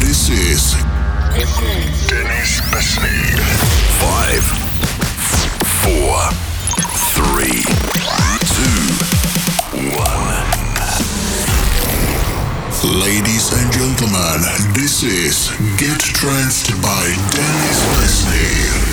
This is Dennis Besney. Five, four, three, two, one. Ladies and gentlemen, this is Get Tranced by Dennis Besney.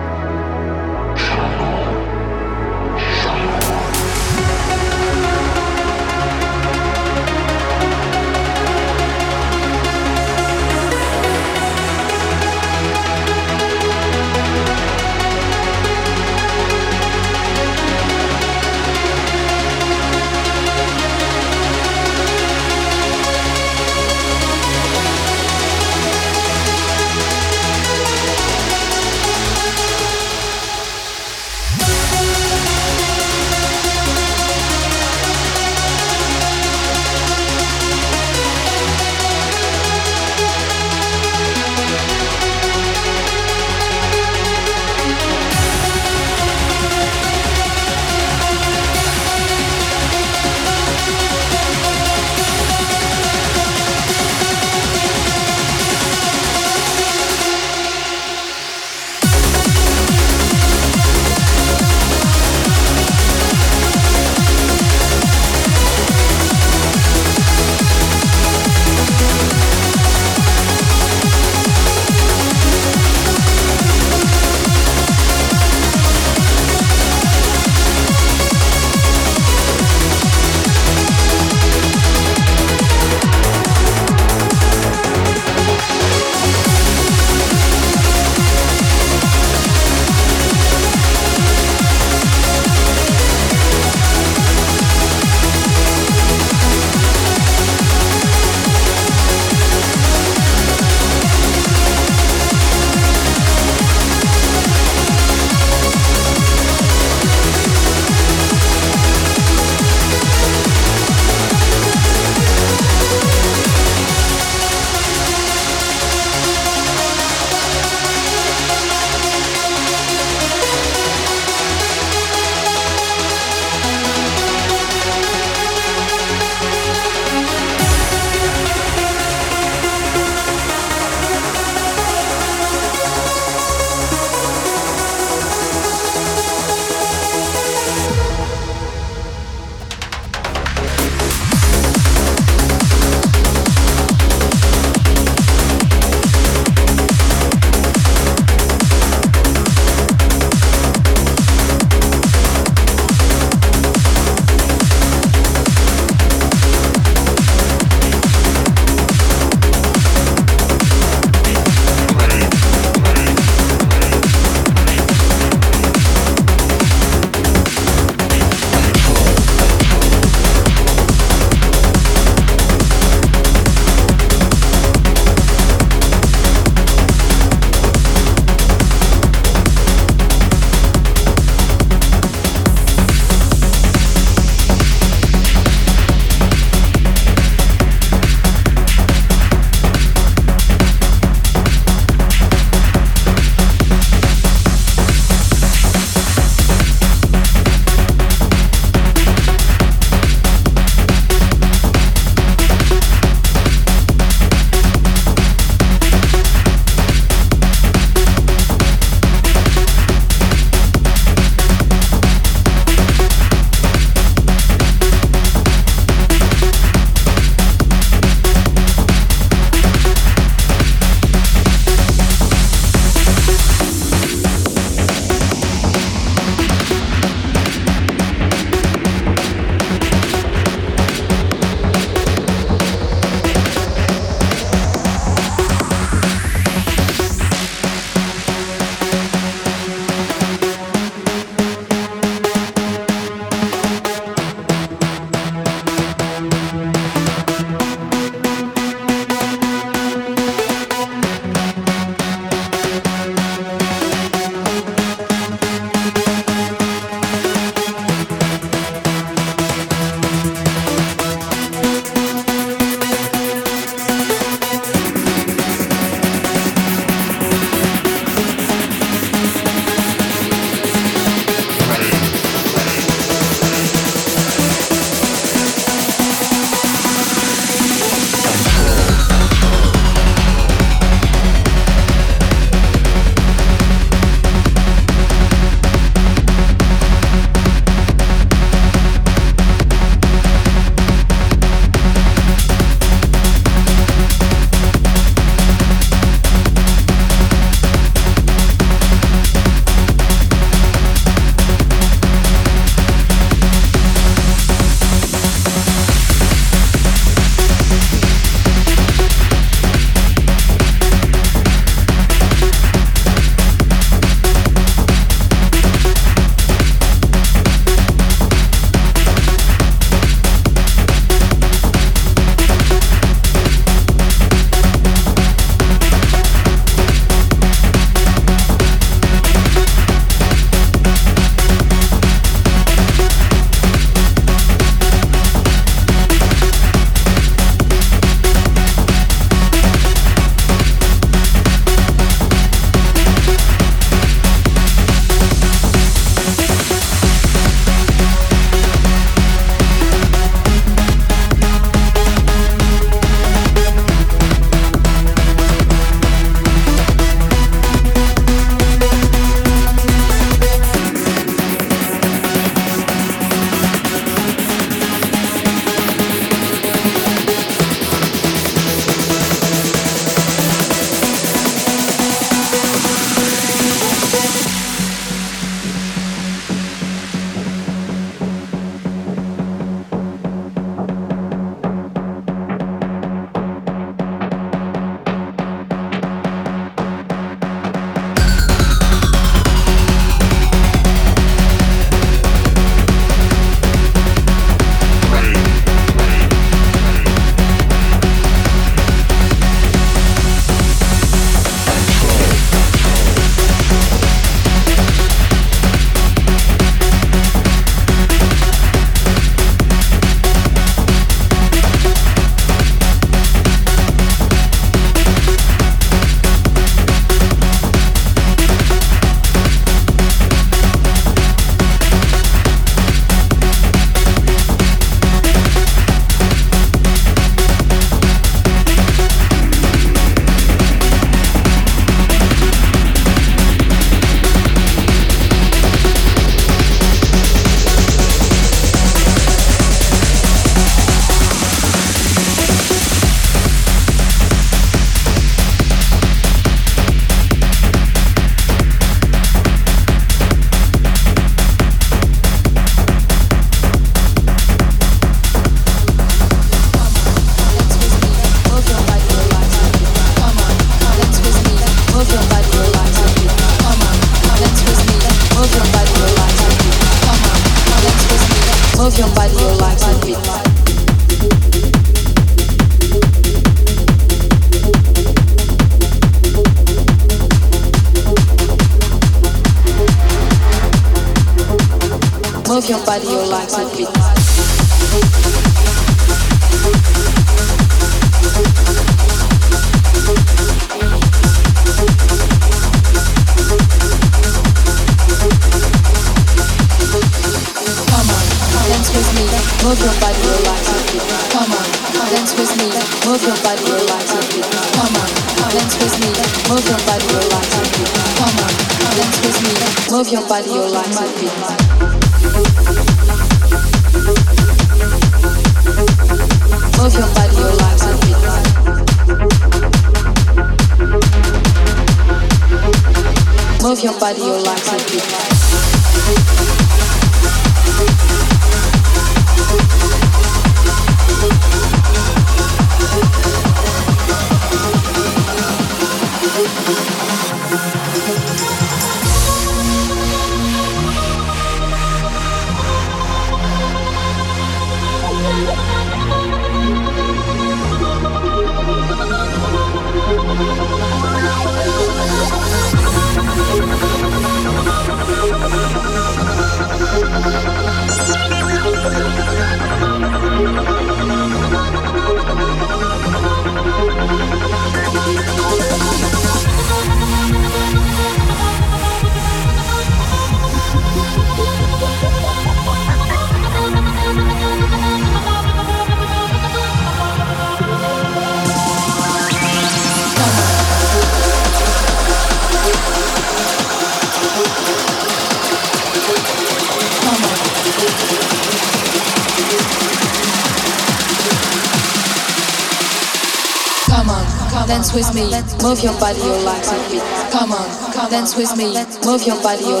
Move your body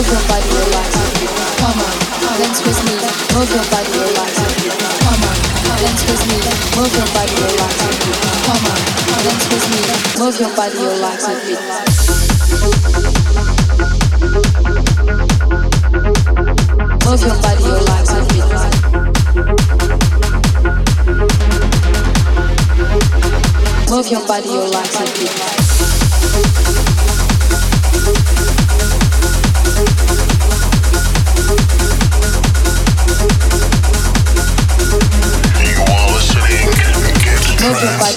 move your body, relax. Come on, dance with me, move your body, relax. Come on, dance with me, move your body, relax. Come on, dance with me, move your body. Move your body, relax. Move your body.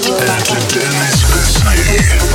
Entretenes, Entretenes, Entretenes.